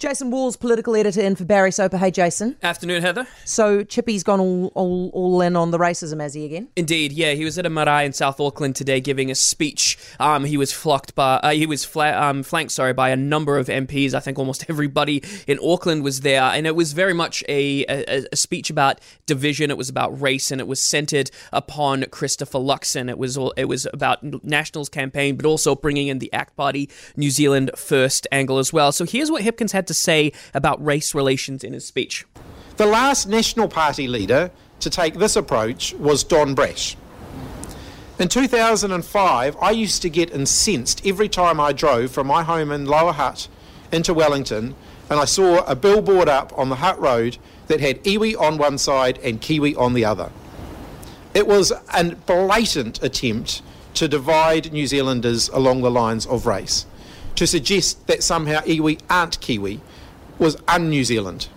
Jason Walls, political editor in for Barry Soper. Hey, Jason. Afternoon, Heather. So Chippy's gone all, all, all in on the racism, has he again? Indeed, yeah. He was at a marae in South Auckland today giving a speech. Um, he was flocked by, uh, he was fla- um, flanked, sorry, by a number of MPs. I think almost everybody in Auckland was there, and it was very much a, a, a speech about division. It was about race, and it was centered upon Christopher Luxon. It was all, it was about Nationals campaign, but also bringing in the ACT Party, New Zealand First angle as well. So here's what Hipkins had to say about race relations in his speech. The last National Party leader to take this approach was Don Brash. In 2005, I used to get incensed every time I drove from my home in Lower Hutt into Wellington and I saw a billboard up on the Hutt Road that had iwi on one side and kiwi on the other. It was a blatant attempt to divide New Zealanders along the lines of race, to suggest that somehow iwi aren't kiwi was un New Zealand.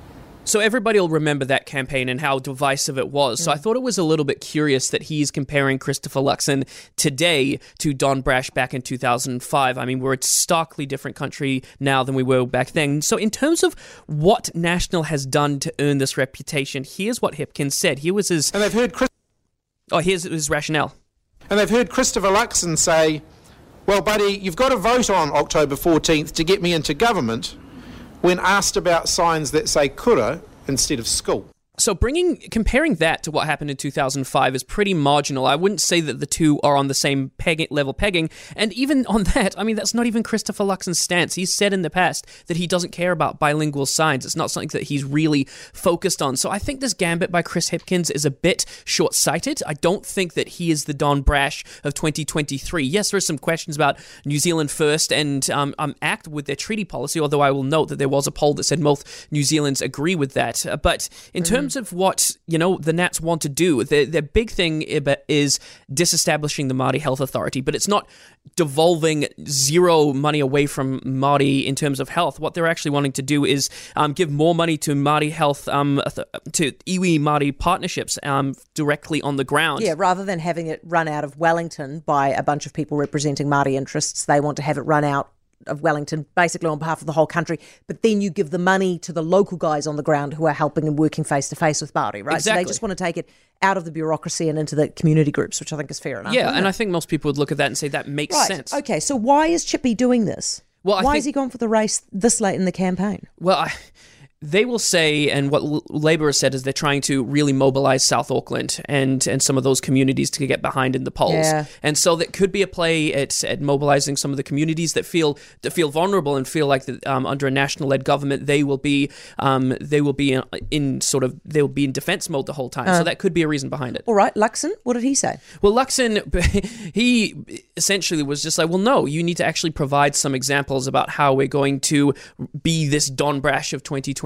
So everybody will remember that campaign and how divisive it was. So I mm. thought it was a little bit curious that he's comparing Christopher Luxon today to Don Brash back in 2005. I mean, we're a starkly different country now than we were back then. So in terms of what National has done to earn this reputation, here's what Hipkins said. Here was his And they've heard Chris- oh, here's his rationale. and they've heard Christopher Luxon say, "Well, buddy, you've got to vote on October 14th to get me into government." When asked about signs that say kura instead of school. So bringing comparing that to what happened in 2005 is pretty marginal. I wouldn't say that the two are on the same peg- level pegging. And even on that, I mean that's not even Christopher Luxon's stance. He's said in the past that he doesn't care about bilingual signs. It's not something that he's really focused on. So I think this gambit by Chris Hipkins is a bit short-sighted. I don't think that he is the Don Brash of 2023. Yes, there are some questions about New Zealand first and um, um, ACT with their treaty policy. Although I will note that there was a poll that said most New Zealanders agree with that. Uh, but in terms terms of what you know the Nats want to do, their, their big thing is disestablishing the Māori Health Authority, but it's not devolving zero money away from Māori in terms of health. What they're actually wanting to do is um, give more money to Māori health, um, to iwi Māori partnerships um, directly on the ground. Yeah, rather than having it run out of Wellington by a bunch of people representing Māori interests, they want to have it run out of Wellington, basically on behalf of the whole country. But then you give the money to the local guys on the ground who are helping and working face to face with Māori, right? Exactly. So they just want to take it out of the bureaucracy and into the community groups, which I think is fair enough. Yeah, and it? I think most people would look at that and say that makes right. sense. Okay, so why is Chippy doing this? Well, I why think- has he gone for the race this late in the campaign? Well, I, they will say, and what L- Labour has said is they're trying to really mobilize South Auckland and and some of those communities to get behind in the polls. Yeah. And so that could be a play at, at mobilizing some of the communities that feel that feel vulnerable and feel like that um, under a national led government they will be um, they will be in, in sort of they will be in defense mode the whole time. Uh. so that could be a reason behind it. All right, Luxon, what did he say? Well, Luxon, he essentially was just like, well, no, you need to actually provide some examples about how we're going to be this Don Brash of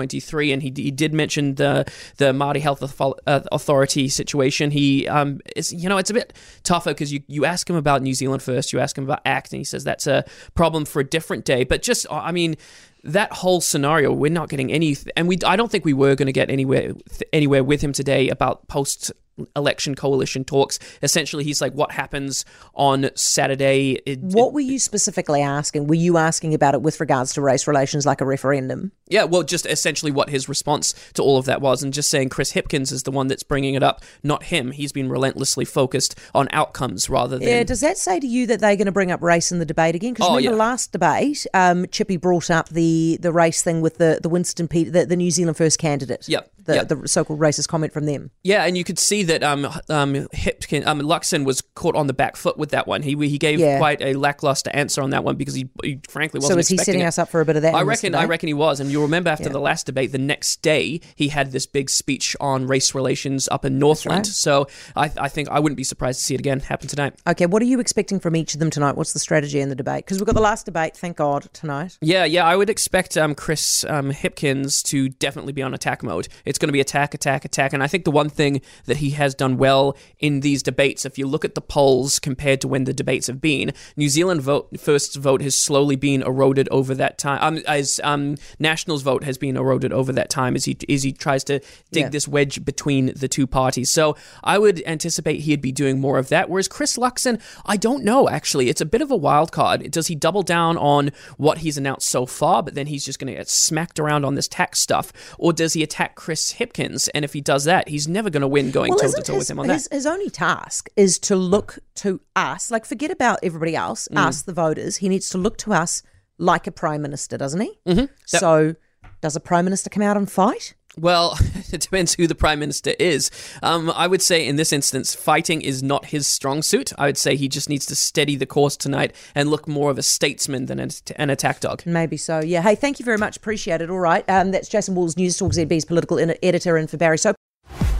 2023. And he, he did mention the the Māori Health uh, Authority situation. He, um, is, you know, it's a bit tougher because you, you ask him about New Zealand first, you ask him about ACT, and he says that's a problem for a different day. But just, I mean, that whole scenario, we're not getting any, and we I don't think we were going to get anywhere anywhere with him today about post election coalition talks. Essentially, he's like, what happens on Saturday? It- What were you specifically asking? Were you asking about it with regards to race relations, like a referendum? yeah, well, just essentially what his response to all of that was, and just saying Chris Hipkins is the one that's bringing it up, not him. He's been relentlessly focused on outcomes rather than. Yeah, does that say to you that they're going to bring up race in the debate again? Because Oh, remember yeah. last debate, um, Chippy brought up the the race thing with the the Winston Pete, the, the New Zealand first candidate. Yep, The, yep. the so-called racist comment from them. Yeah, and you could see that um, um, Hipkin, um, Luxon was caught on the back foot with that one. He he gave Yeah. quite a lackluster answer on that one because he, he frankly wasn't. So is he setting it. us up for a bit of that? I reckon. I reckon he was, and you'll remember after Yeah. the last debate, the next day he had this big speech on race relations up in Northland. right. So I, I think I wouldn't be surprised to see it again happen tonight. Okay, what are you expecting from each of them tonight? What's the strategy in the debate? Because we've got the last debate, thank God, tonight. Yeah, yeah, I would expect um, Chris um, Hipkins to definitely be on attack mode. It's it's going to be attack, attack, attack. And I think the one thing that he has done well in these debates, if you look at the polls compared to when the debates have been, New Zealand vote first vote has slowly been eroded over that time. Um, as um, Nationals vote has been eroded over that time as he as he tries to dig Yeah. this wedge between the two parties. So I would anticipate he'd be doing more of that. Whereas Chris Luxon, I don't know actually. It's a bit of a wild card. Does he double down on what he's announced so far, but then he's just going to get smacked around on this tax stuff, or does he attack Chris Hipkins? And if he does that, he's never going to win going toe to toe with him on that. his only task is to look to us, like forget about everybody else, Mm. us, the voters. He needs to look to us like a prime minister, doesn't he? Mm-hmm. So, does a prime minister come out and fight? Well, it depends who the prime minister is. Um, I would say in this instance, fighting is not his strong suit. I would say he just needs to steady the course tonight and look more of a statesman than an, an attack dog. Maybe so. Yeah. Hey, thank you very much. Appreciate it. All right. Um, that's Jason Walls, News Talk ZB's political editor, and for Barry Soper.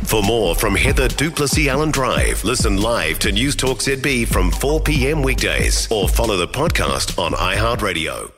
For more from Heather du Plessis-Allen Drive, listen live to News Talk ZB from 4 p.m. weekdays or follow the podcast on iHeartRadio.